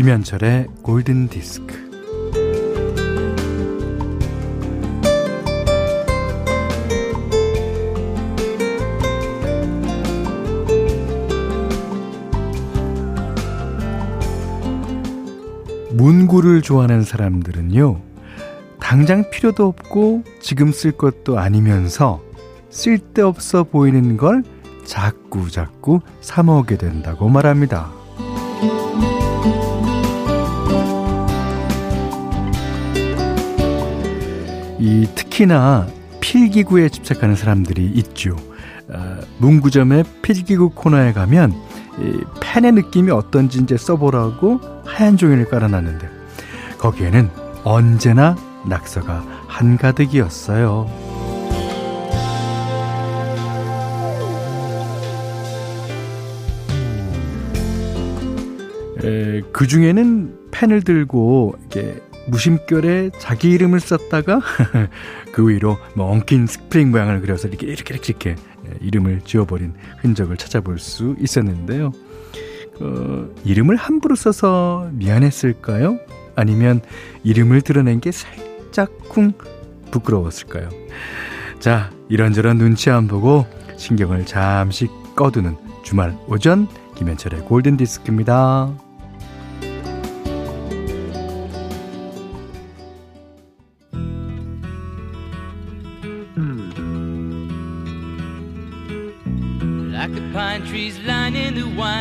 김현철의 골든 디스크. 문구를 좋아하는 사람들은요, 당장 필요도 없고 지금 쓸 것도 아니면서 쓸데없어 보이는 걸 자꾸 자꾸 사모으게 된다고 말합니다. 이 특히나 필기구에 집착하는 사람들이 있죠. 어, 문구점의 필기구 코너에 가면 이 펜의 느낌이 어떤지 이제 써보라고 하얀 종이를 깔아놨는데 거기에는 언제나 낙서가 한가득이었어요. 그 중에는 펜을 들고 이렇게 무심결에 자기 이름을 썼다가 그 위로 뭐 엉킨 스프링 모양을 그려서 이렇게 이렇게 이렇게, 이렇게 이름을 지워버린 흔적을 찾아볼 수 있었는데요. 어, 이름을 함부로 써서 미안했을까요? 아니면 이름을 드러낸 게 살짝쿵 부끄러웠을까요? 자, 이런저런 눈치 안 보고 신경을 잠시 꺼두는 주말 오전 김현철의 골든 디스크입니다.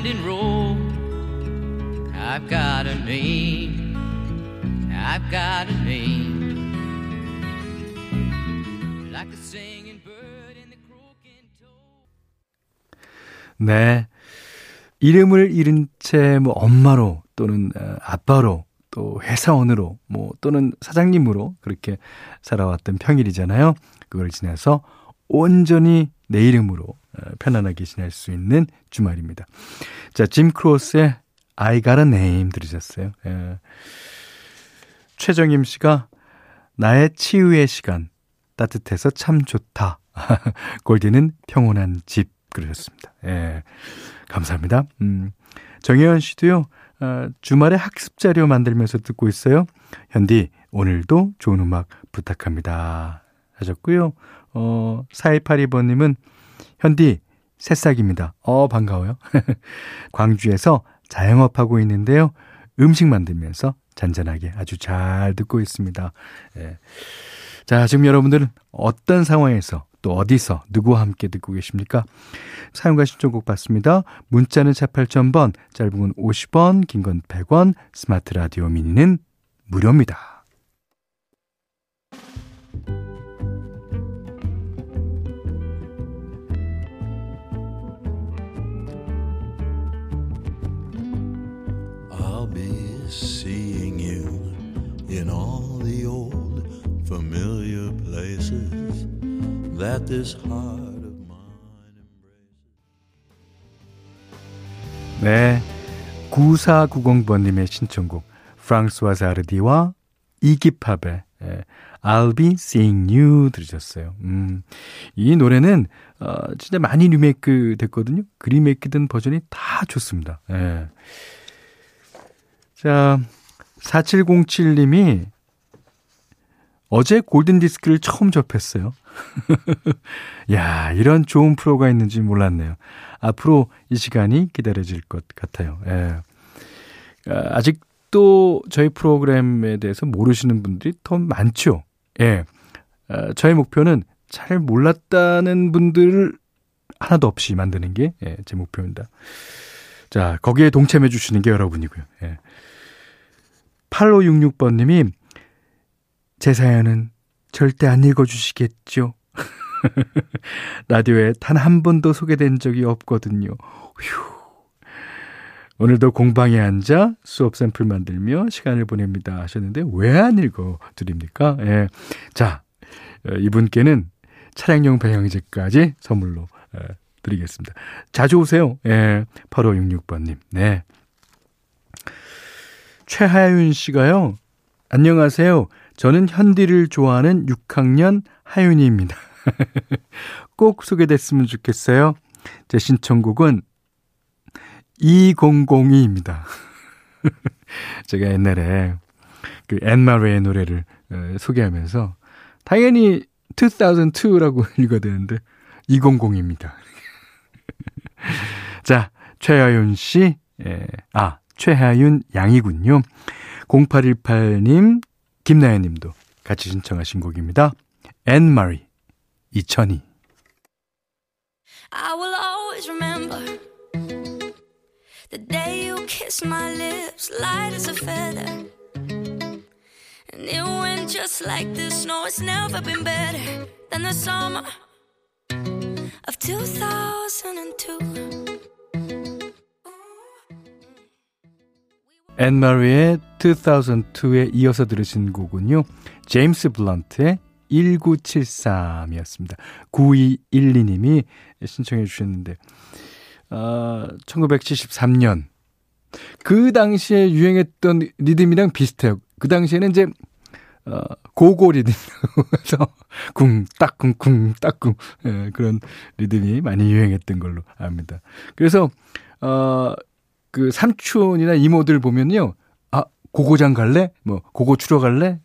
Winding road. I've got a name. I've got a name. Like a singing bird in the croaking toad. 네. 이름을 잃은 채 뭐 엄마로 또는 아빠로 또 회사원으로 뭐 또는 사장님으로 그렇게 살아왔던 평일이잖아요. 그걸 지나서 온전히 내 이름으로 어, 편안하게 지낼 수 있는 주말입니다. 자, 짐 크로스의 I got a name 들으셨어요. 예. 최정임 씨가 나의 치유의 시간 따뜻해서 참 좋다. 골디는 평온한 집 그러셨습니다. 예. 감사합니다. 음. 정혜연 씨도요. 어, 주말에 학습 자료 만들면서 듣고 있어요. 현디 오늘도 좋은 음악 부탁합니다. 하셨고요. 어, 4282번님은, 현디, 새싹입니다. 어, 반가워요. 광주에서 자영업하고 있는데요. 음식 만들면서 잔잔하게 아주 잘 듣고 있습니다. 예. 자, 지금 여러분들은 어떤 상황에서 또 어디서 누구와 함께 듣고 계십니까? 사용과 신청곡 받습니다. 문자는 4 8000번, 짧은 건 50원, 긴 건 100원, 스마트 라디오 미니는 무료입니다. That this heart of mine embraces. 네. 9490번님의 신청곡 프랑스와 자르디와 이기팝의 예, I'll be seeing you 들으셨어요. 음, 이 노래는 어, 진짜 많이 리메이크 됐거든요. 그 리메이크 된 버전이 다 좋습니다. 예. 자, 4707님이 어제 골든 디스크를 처음 접했어요. 야, 이런 좋은 프로가 있는지 몰랐네요. 앞으로 이 시간이 기다려질 것 같아요. 예. 아, 아직도 저희 프로그램에 대해서 모르시는 분들이 더 많죠. 예. 아, 저의 목표는 잘 몰랐다는 분들을 하나도 없이 만드는 게제 예, 목표입니다. 자, 거기에 동참해 주시는 게 여러분이고요. 예. 8566번님이 제 사연은 절대 안 읽어주시겠죠? 라디오에 단 한 번도 소개된 적이 없거든요. 휴. 오늘도 공방에 앉아 수업 샘플 만들며 시간을 보냅니다 하셨는데 왜 안 읽어 드립니까? 예. 자, 어, 이분께는 차량용 배양제까지 선물로 어, 드리겠습니다. 자주 오세요. 예. 8566번님. 네. 최하윤 씨가요. 안녕하세요. 저는 현디를 좋아하는 6학년 하윤이입니다. 꼭 소개됐으면 좋겠어요. 제 신청곡은 2002입니다. 제가 옛날에 그 앤마레의 노래를 어, 소개하면서 당연히 2002라고 읽어야 되는데 200입니다. 자, 최하윤 씨, 예, 아, 최하윤 양이군요. 0818님, 김나연 님도 같이 신청하신 곡입니다. 앤 마리, 2002. I will always remember the day you kissed my lips, light as a feather. And it went just like this. No, it's never been better than the summer of 2002. 앤 마리의 2002에 이어서 들으신 곡은요. 제임스 블런트의 1973이었습니다. 9212님이 신청해 주셨는데 어, 1973년 그 당시에 유행했던 리듬이랑 비슷해요. 그 당시에는 이제 어, 고고 리듬에서 쿵딱 쿵쿵 딱쿵 예, 그런 리듬이 많이 유행했던 걸로 압니다. 그래서 어, 그 삼촌이나 이모들 보면요. 아, 고고장 갈래? 뭐 고고 추러 갈래?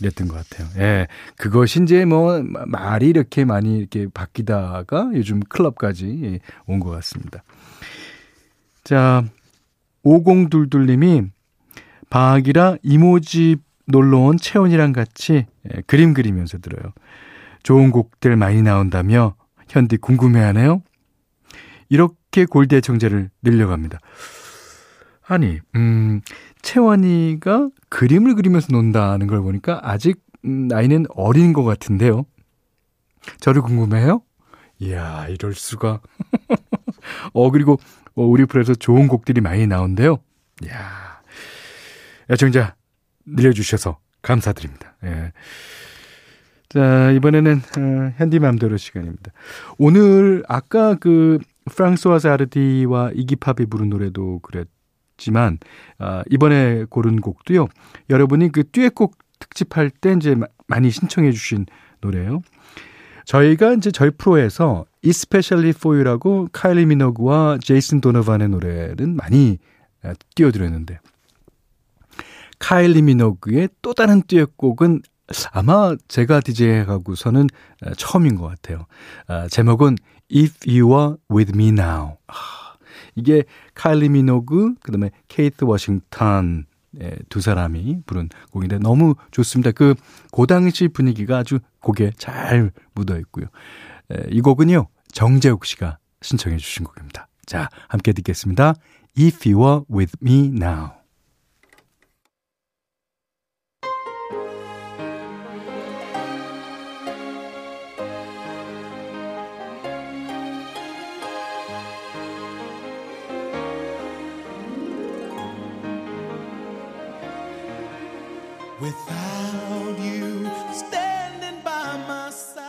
이랬던 것 같아요. 예. 그것이 이제 뭐 말이 이렇게 많이 이렇게 바뀌다가 요즘 클럽까지 온 것 같습니다. 자, 5022님이 방학이라 이모집 놀러 온 채원이랑 같이 예, 그림 그리면서 들어요. 좋은 곡들 많이 나온다며 현디 궁금해하네요. 이렇게 골대 정제를 늘려갑니다. 아니, 음, 채원이가 그림을 그리면서 논다는 걸 보니까 아직 음, 나이는 어린 것 같은데요. 저를 궁금해요? 이야, 이럴 수가. 어, 그리고 어, 우리 프로에서 좋은 곡들이 많이 나온대요. 이야. 애청자 늘려주셔서 감사드립니다. 예. 자, 이번에는 어, 현디맘대로 시간입니다. 오늘 아까 그 프랑스와 자르디와 이기팝이 부른 노래도 그랬지만 아, 이번에 고른 곡도요. 여러분이 그 듀엣곡 특집할 때 이제 많이 신청해 주신 노래예요. 저희가 이제 저희 프로에서 Especially for You라고 카일리 미너그와 제이슨 도너반의 노래는 많이 아, 띄워드렸는데 카일리 미너그의 또 다른 듀엣곡은 아마 제가 DJ 하고서는 아, 처음인 것 같아요. 아, 제목은 If You Are With Me Now. 아, 이게 카일리 미노그, 그 다음에 케이트 워싱턴, 두 사람이 부른 곡인데 너무 좋습니다. 그, 그 당시 분위기가 아주 곡에 잘 묻어 있고요. 에, 이 곡은요, 정재욱 씨가 신청해 주신 곡입니다. 자, 함께 듣겠습니다. If You Are With Me Now. Without you standing by my side.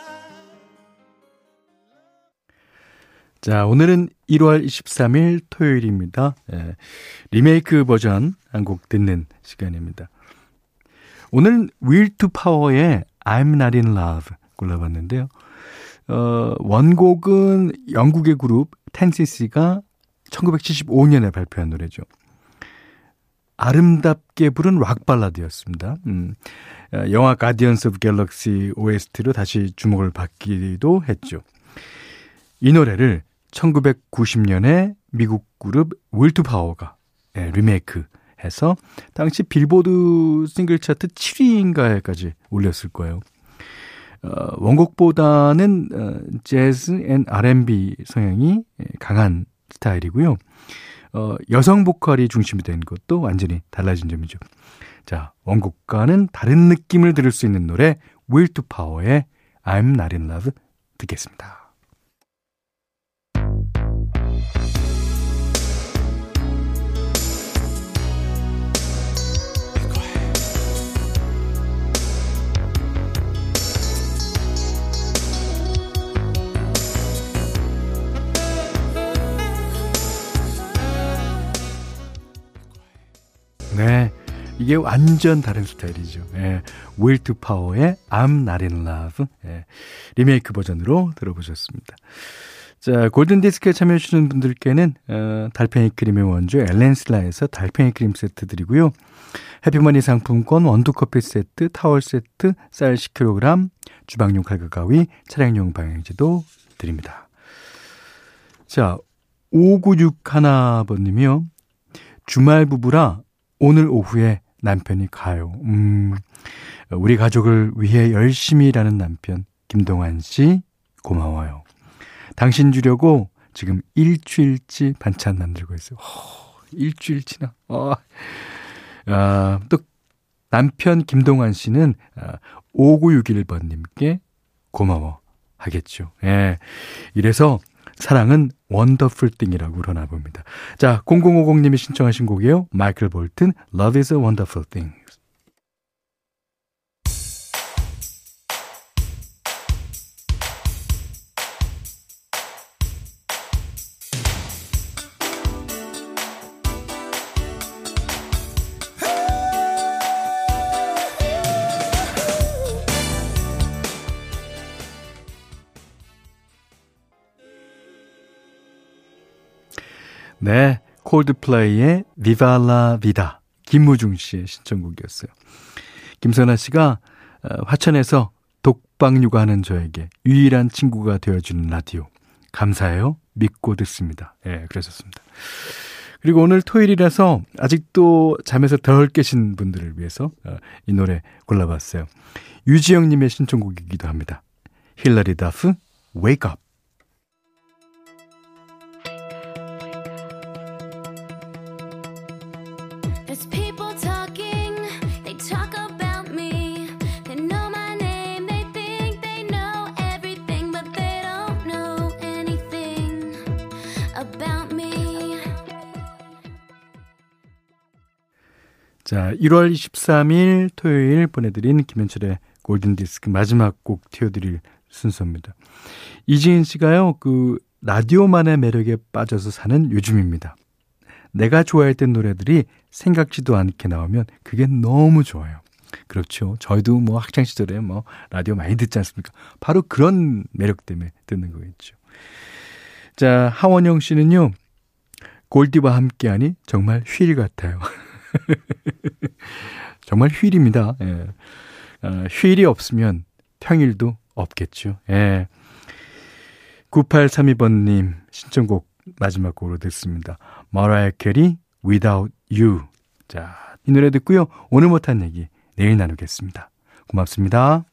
자, 오늘은 1월 23일 토요일입니다. 예, 리메이크 버전 한 곡 듣는 시간입니다. 오늘 Will to Power의 I'm Not in Love 골라봤는데요. 어, 원곡은 영국의 그룹 텐시스가 1975년에 발표한 노래죠. 아름답게 부른 락 발라드였습니다. 음, 어, 영화 Guardians of Galaxy OST로 다시 주목을 받기도 했죠. 이 노래를 1990년에 미국 그룹 Will to Power가 예, 리메이크해서 당시 빌보드 싱글 차트 7위인가에까지 올렸을 거예요. 어, 원곡보다는 어, 재즈 and R&B 성향이 예, 강한 스타일이고요. 어, 여성 보컬이 중심이 된 것도 완전히 달라진 점이죠. 자, 원곡과는 다른 느낌을 들을 수 있는 노래 Will to Power의 I'm Not in Love 듣겠습니다. 이게 완전 다른 스타일이죠. 예. To Power의 I'm Not in Love. 예. 리메이크 버전으로 들어보셨습니다. 자, 골든디스크에 참여해주시는 분들께는, 어, 달팽이 크림의 원조 엘렌슬라에서 달팽이 크림 세트 드리고요. 해피머니 상품권, 원두커피 세트, 타월 세트, 쌀 10kg, 주방용 칼과 가위, 차량용 방향제도 드립니다. 자, 5961번님이요. 주말 부부라 오늘 오후에 남편이 가요. 음, 우리 가족을 위해 열심히 일하는 남편, 김동환 씨, 고마워요. 당신 주려고 지금 일주일치 반찬 만들고 있어요. 허, 일주일치나. 어. 아, 또 남편 김동환 씨는 5961번님께 고마워 하겠죠. 예. 이래서 사랑은 원더풀 띵이라고 그러나 봅니다. 자, 0050님이 신청하신 곡이에요. 마이클 볼튼, Love is a Wonderful Thing. 네, 콜드플레이의 비발라 비다 김무중 씨의 신청곡이었어요. 김선아 씨가 어, 화천에서 독방 육아하는 저에게 유일한 친구가 되어주는 라디오 감사해요. 믿고 듣습니다. 예, 네, 그러셨습니다. 그리고 오늘 토요일이라서 아직도 잠에서 덜 깨신 분들을 위해서 어, 이 노래 골라봤어요. 유지영님의 신청곡이기도 합니다. 힐러리 다프, Wake Up. 자, 1월 23일 토요일 보내드린 김현철의 골든디스크 마지막 곡 띄워드릴 순서입니다. 이지은 씨가요, 그, 라디오만의 매력에 빠져서 사는 요즘입니다. 내가 좋아했던 노래들이 생각지도 않게 나오면 그게 너무 좋아요. 그렇죠. 저희도 뭐 학창시절에 뭐 라디오 많이 듣지 않습니까? 바로 그런 매력 때문에 듣는 거겠죠. 자, 하원영 씨는요, 골디와 함께하니 정말 휠 같아요. 정말 휴일입니다. 예. 어, 휴일이 없으면 평일도 없겠죠. 예. 9832번님 신청곡 마지막 곡으로 듣습니다. 머라이어 캐리 Without You. 자, 이 노래 듣고요. 오늘 못한 얘기 내일 나누겠습니다. 고맙습니다.